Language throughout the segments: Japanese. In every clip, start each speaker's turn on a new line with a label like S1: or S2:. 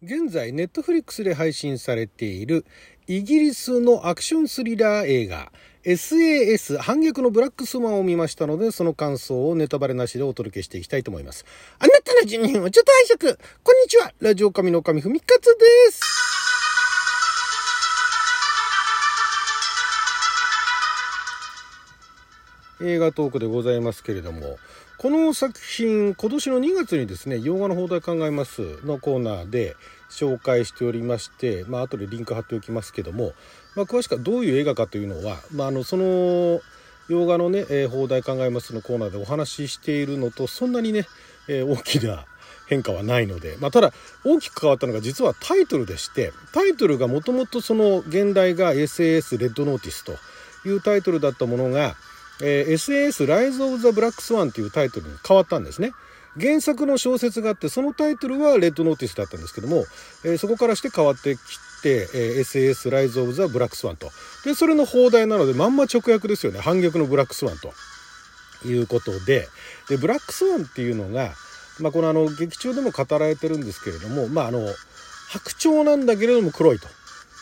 S1: 現在、ネットフリックスで配信されているイギリスのアクションスリラー映画 SAS 反逆のブラックスマンを見ましたので、その感想をネタバレなしでお届けしていきたいと思います。あなたの住人をちょっと拝借。こんにちは。ラジオ神の神ふみかつです。映画トークでございますけれども、この作品、今年の2月にですね、洋画の放題考えますのコーナーで紹介しておりまして、まあ後でリンク貼っておきますけども、まあ、詳しくはどういう映画かというのは、まあ、あの、その、洋画のね、えー、放題考えますのコーナーでお話ししているのと、そんなにね、えー、大きな変化はないので、まあ、ただ大きく変わったのが実はタイトルでしてタイトルがもともとその現代が SAS レッドノーティスというタイトルだったものがえー、SAS Rise of the Black Swan というタイトルに変わったんですね。原作の小説があってそのタイトルはレッドノーティスだったんですけども、えー、そこからして変わってきて、えー、SAS Rise of the Black Swan と。でそれの放題なのでまんま直訳ですよね。反逆のブラックスワンと。いうことで。でブラックスワンっていうのが、まあ、このあの劇中でも語られてるんですけれども、まあ、あの白鳥なんだけれども黒いと。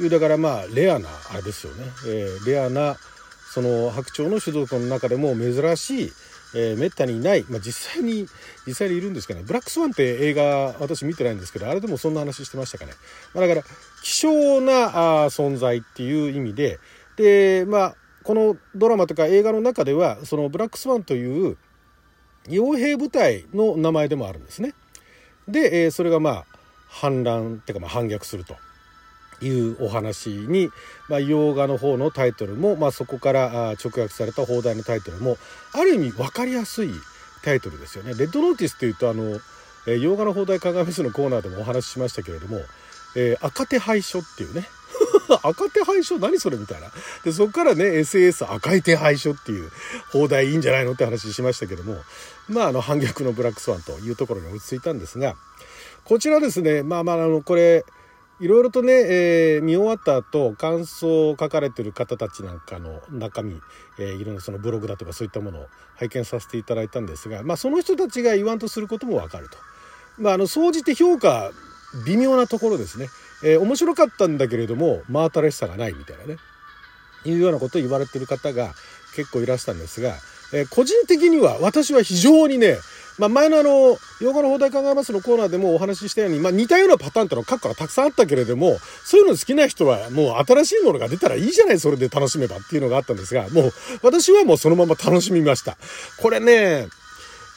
S1: いうだからまあレアなあれですよね、えー、レアなその白鳥の種族の中でも珍しい、えー、めったにいない、まあ、実際に実際にいるんですかねブラックスワンって映画私見てないんですけどあれでもそんな話してましたかね、まあ、だから希少なあ存在っていう意味ででまあこのドラマとか映画の中ではそのブラックスワンという傭兵部隊の名前でもあるんですね。で、えー、それがまあ反乱っていうかまあ反逆すると。いうお話に、まあ、洋画の方のタイトルも、まあ、そこから直訳された放題のタイトルもある意味分かりやすいタイトルですよね。レッドノーティスっていうとあの、えー、洋画の放題鏡フェスのコーナーでもお話ししましたけれども、えー、赤手配書っていうね 赤手配書？何それ？みたいな。で、そこからね、SS 赤い手配書っていう放題いいんじゃないのって話しましたけども、まあ、あの、反逆のブラックスワンというところに落ち着いたんですが、こちらですね、まあまあ、あの、これ、いろいろとね、えー、見終わった後、感想を書かれてる方たちなんかの中身、えー、いろんなそのブログだとかそういったものを拝見させていただいたんですが、まあその人たちが言わんとすることもわかると。まああの、総じて評価、微妙なところですね。えー、面白かったんだけれども、真新しさがないみたいなね。いうようなことを言われてる方が結構いらしたんですが、え、個人的には私は非常にね、まあ、前のあの、洋画の放題考えますのコーナーでもお話ししたように、まあ、似たようなパターンってのは過去からたくさんあったけれども、そういうの好きな人はもう新しいものが出たらいいじゃない、それで楽しめばっていうのがあったんですが、もう私はもうそのまま楽しみました。これね、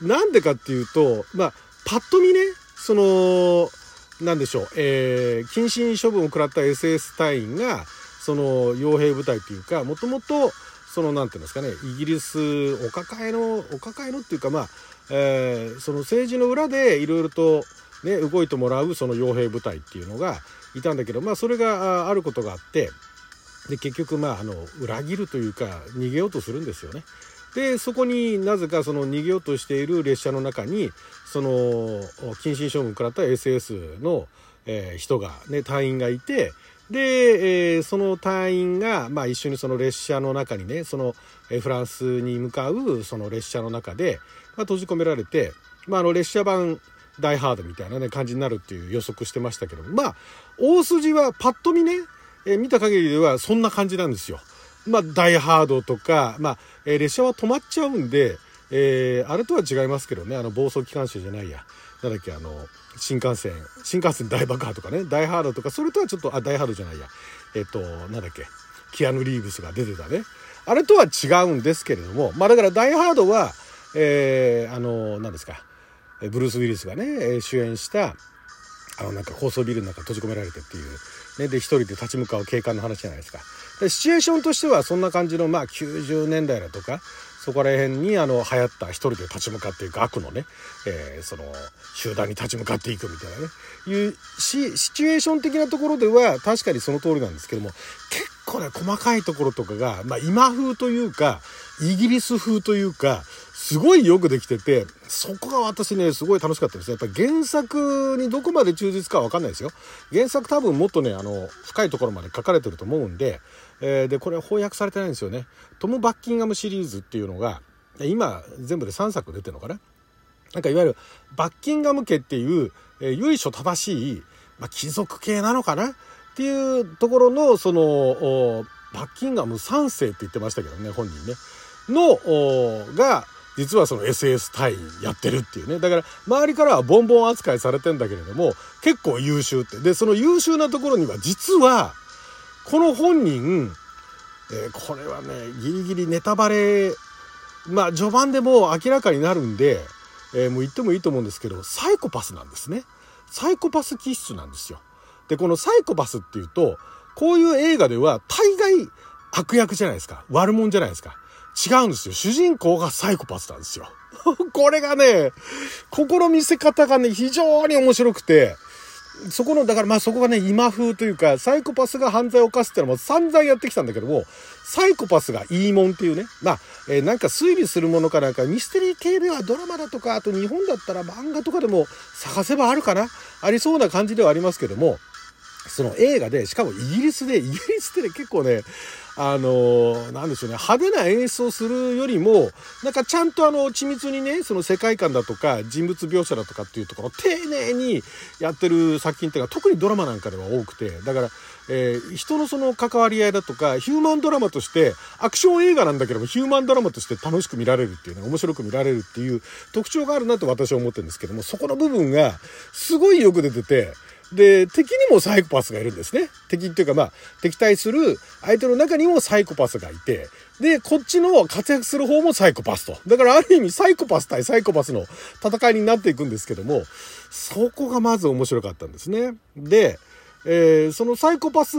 S1: なんでかっていうと、まあ、パッと見ね、その、なんでしょう、えー、謹慎処分を食らった SS 隊員が、その傭兵部隊っていうか、もともと、その、なんていうんですかね、イギリス、お抱えの、お抱えのっていうか、まあ、えー、その政治の裏でいろいろと、ね、動いてもらうその傭兵部隊っていうのがいたんだけど、まあ、それがあることがあってで結局まああの裏切るというか逃げようとするんですよね。でそこになぜかその逃げようとしている列車の中にその謹慎処分を食らった SS の、えー、人がね隊員がいてで、えー、その隊員が、まあ、一緒にその列車の中にねその、えフランスに向かうその列車の中で、まあ、閉じ込められて、まあ、あの列車版ダイハードみたいなね感じになるっていう予測してましたけどまあ大筋はパッと見ね、えー、見た限りではそんな感じなんですよ。まあ、ダイハードとか、まあ、えー、列車は止まっちゃうんで、えー、あれとは違いますけどねあの暴走機関車じゃないやなんだっけあの新幹線新幹線大爆破とかねダイハードとかそれとはちょっとあダイハードじゃないやえっ、となんだっけキアヌ・リーブスが出てたねあれとは違うんですけれどもまあだからダイハードはえー、あの何ですかブルース・ウィリスがね主演したあのなんか高層ビルの中閉じ込められてっていう、ね、で一人で立ち向かう警官の話じゃないですか。でシチュエーションとしてはそんな感じのまあ90年代だとかそこら辺にあの流行った一人で立ち向かっていく悪のね、えー、その集団に立ち向かっていくみたいなね。いうしシチュエーション的なところでは確かにその通りなんですけども結構ね細かいところとかが、まあ、今風というかイギリス風というかすごいよくできててそこが私ねすごい楽しかったです。やっぱり原作にどこまで忠実かは分かんないですよ。原作多分もっとねあの深いところまで書かれてると思うんでえー、でこれ翻訳されてないんですよねトム・バッキンガムシリーズっていうのが今全部で3作出てるのかな？なんかいわゆるバッキンガム家っていう、えー、由緒正しい、まあ、貴族系なのかな？っていうところの、その、バッキンガム3世って言ってましたけどね、本人ね。の、が、実はその SS 隊員やってるっていうね。だから周りからはボンボン扱いされてんだけれども、結構優秀って。で、その優秀なところには実は、この本人、えー、これはね、ギリギリネタバレ、まあ序盤でもう明らかになるんで、えー、もう言ってもいいと思うんですけど、サイコパスなんですね。サイコパス気質なんですよ。で、このサイコパスっていうと、こういう映画では大概悪役じゃないですか。悪者じゃないですか。違うんですよ。主人公がサイコパスなんですよ。これがね、ここの見せ方がね、非常に面白くて、そこの、だからまあそこがね、今風というか、サイコパスが犯罪を犯すっていうのも散々やってきたんだけども、サイコパスがいいもんっていうね、まあ、えー、なんか推理するものかなんか、ミステリー系ではドラマだとか、あと日本だったら漫画とかでも探せばあるかな。ありそうな感じではありますけども、その映画で、しかもイギリスで、イギリスってね、結構ね、あの、なんでしょうね、派手な演出をするよりも、なんかちゃんとあの、緻密にね、その世界観だとか、人物描写だとかっていうところを丁寧にやってる作品っていうのは、特にドラマなんかでは多くて、だから、えー、人のその関わり合いだとか、ヒューマンドラマとして、アクション映画なんだけども、ヒューマンドラマとして楽しく見られるっていうね、面白く見られるっていう特徴があるなと私は思ってるんですけども、そこの部分が、すごいよく出てて、で、敵にもサイコパスがいるんですね。敵っていうかまあ、敵対する相手の中にもサイコパスがいて、で、こっちの活躍する方もサイコパスと。だからある意味サイコパス対サイコパスの戦いになっていくんですけども、そこがまず面白かったんですね。で、えー、そのサイコパス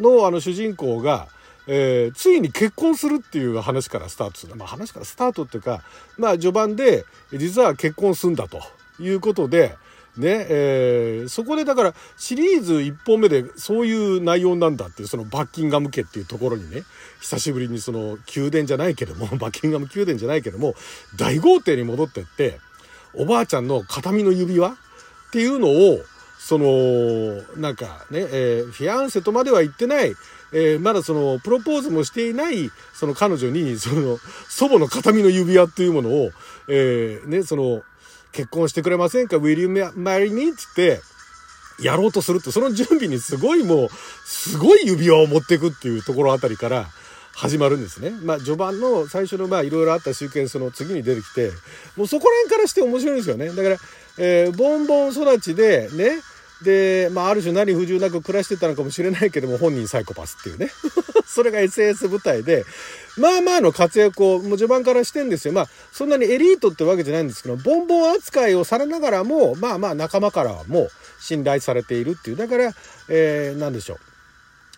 S1: のあの主人公が、えー、ついに結婚するっていう話からスタートする。まあ話からスタートっていうか、まあ序盤で実は結婚するんだということで、ね、えー、そこでだからシリーズ1本目でそういう内容なんだっていうそのバッキンガム家っていうところにね久しぶりにその宮殿じゃないけども バッキンガム宮殿じゃないけども大豪邸に戻ってっておばあちゃんの形見の指輪っていうのをそのなんかね、えー、フィアンセとまでは言ってない、えー、まだそのプロポーズもしていないその彼女にその祖母の形見の指輪っていうものを、えー、ねその結婚してくれませんか ?Will you marry me? つって、やろうとすると、その準備にすごいもう、すごい指輪を持っていくっていうところあたりから始まるんですね。まあ、序盤の最初のまあ、いろいろあったシーケンスの次に出てきて、もうそこら辺からして面白いんですよね。だから、えー、ボンボン育ちで、ね、で、まあ、ある種何不自由なく暮らしてたのかもしれないけども、本人サイコパスっていうね。それが SS 舞台で、まあまあの活躍を、もう序盤からしてんですよ。まあ、そんなにエリートってわけじゃないんですけど、ボンボン扱いをされながらも、まあまあ仲間からはもう信頼されているっていう。だから、えー、なんでしょう。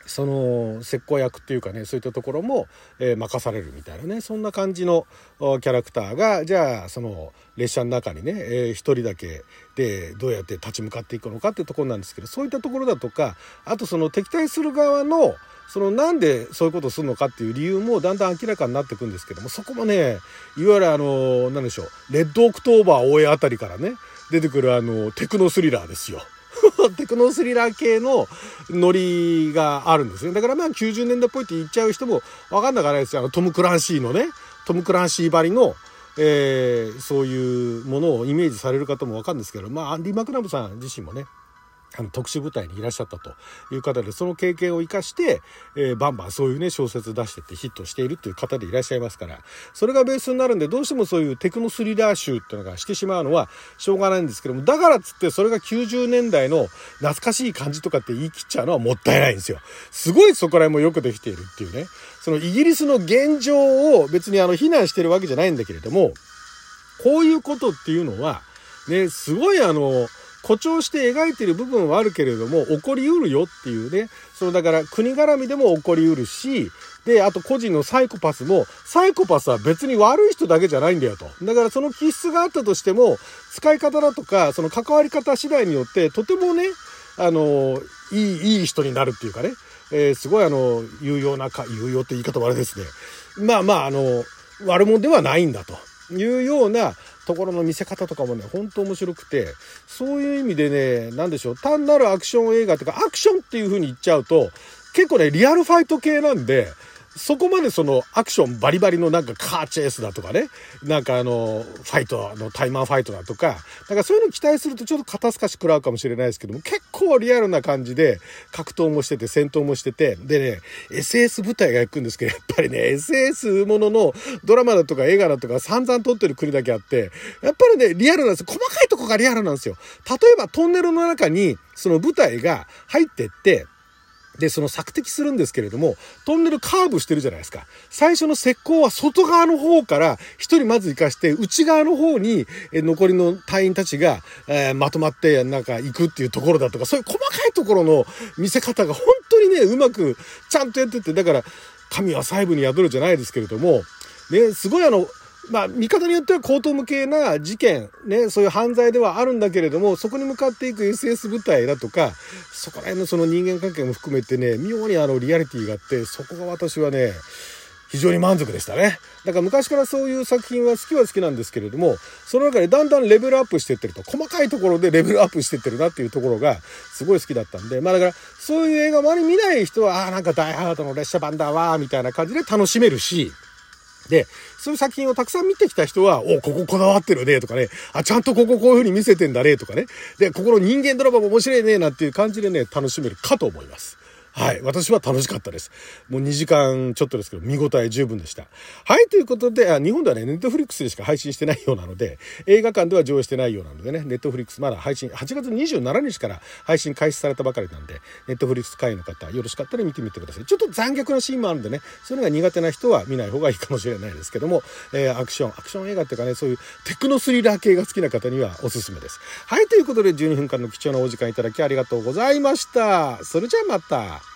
S1: その石膏役っていうかねそういったところも、えー、任されるみたいなねそんな感じのキャラクターがじゃあその列車の中にね、えー、一人だけでどうやって立ち向かっていくのかっていうところなんですけどそういったところだとかあとその敵対する側のそのなんでそういうことをするのかっていう理由もだんだん明らかになっていくんですけどもそこもねいわゆるあの何でしょうレッドオクトーバーを追えあたりからね出てくるあのテクノスリラーですよ。テクノスリラー系のノリがあるんですね。だからまあ90年代っぽいって言っちゃう人もわかんなくないですよ。あのトム・クランシーのね、トム・クランシーばりの、えー、そういうものをイメージされる方もわかるんですけど、まあアンディ・マクナブさん自身もね、あの特殊部隊にいらっしゃったという方でその経験を生かして、えー、バンバンそういうね小説出してってヒットしているっていう方でいらっしゃいますからそれがベースになるんでどうしてもそういうテクノスリラー集っていうのがしてしまうのはしょうがないんですけどもだからっつってそれが90年代の懐かしい感じとかって言い切っちゃうのはもったいないんですよ。すごいそこら辺もよくできているっていうねそのイギリスの現状を別にあの非難してるわけじゃないんだけれどもこういうことっていうのはねすごいあの誇張して描いてる部分はあるけれども、起こりうるよっていうね、そのだから国絡みでも起こりうるし、で、あと個人のサイコパスも、サイコパスは別に悪い人だけじゃないんだよと。だからその気質があったとしても、使い方だとか、その関わり方次第によって、とてもね、あの、いい、いい人になるっていうかね、えー、すごいあの、有用なか、有用って言い方はあれですね。まあまあ、あの、悪者ではないんだというような、ところの見せ方とかもね、ほんと面白くて、そういう意味でね、何でしょう、単なるアクション映画っていうか、アクションっていう風に言っちゃうと、結構ね、リアルファイト系なんで、そこまでそのアクションバリバリのなんかカーチェイスだとかね、なんかあの、ファイトのタイマーファイトだとか、なんかそういうの期待するとちょっと肩透かし食らうかもしれないですけども、結構リアルな感じで格闘もしてて戦闘もしてて、でね、SS 部隊が行くんですけど、やっぱりね、SS もののドラマだとか映画だとか散々撮ってる国だけあって、やっぱりね、リアルなんですよ。細かいとこがリアルなんですよ。例えばトンネルの中にその部隊が入ってって、で、その索敵するんですけれども、トンネルカーブしてるじゃないですか。最初の石膏は外側の方から一人まず行かして、内側の方に残りの隊員たちが、えー、まとまってなんか行くっていうところだとか、そういう細かいところの見せ方が本当にね、うまくちゃんとやってて、だから、神は細部に宿るじゃないですけれども、ね、すごいあの、まあ、見方によっては高等無形な事件、ね、そういう犯罪ではあるんだけれども、そこに向かっていく SS 部隊だとか、そこら辺のその人間関係も含めてね、妙にあのリアリティがあって、そこが私はね、非常に満足でしたね。だから昔からそういう作品は好きは好きなんですけれども、その中でだんだんレベルアップしてってると、細かいところでレベルアップしてってるなっていうところがすごい好きだったんで、まあだからそういう映画周り見ない人は、ああ、なんかダイハードの列車版だわ、みたいな感じで楽しめるし、で、そういう作品をたくさん見てきた人は、お、こここだわってるね、とかね、あ、ちゃんとこここういう風に見せてんだね、とかね。で、ここの人間ドラマも面白いね、なんていう感じでね、楽しめるかと思います。はい。私は楽しかったです。もう2時間ちょっとですけど、見応え十分でした。はい。ということで、あ日本ではね、ネットフリックスでしか配信してないようなので、映画館では上映してないようなのでね、ネットフリックスまだ配信、8月27日から配信開始されたばかりなんで、ネットフリックス会員の方、よろしかったら見てみてください。ちょっと残虐なシーンもあるんでね、そういうのが苦手な人は見ない方がいいかもしれないですけども、えー、アクション、アクション映画っていうかね、そういうテクノスリラー系が好きな方にはおすすめです。はい。ということで、12分間の貴重なお時間いただきありがとうございました。それじゃあまた。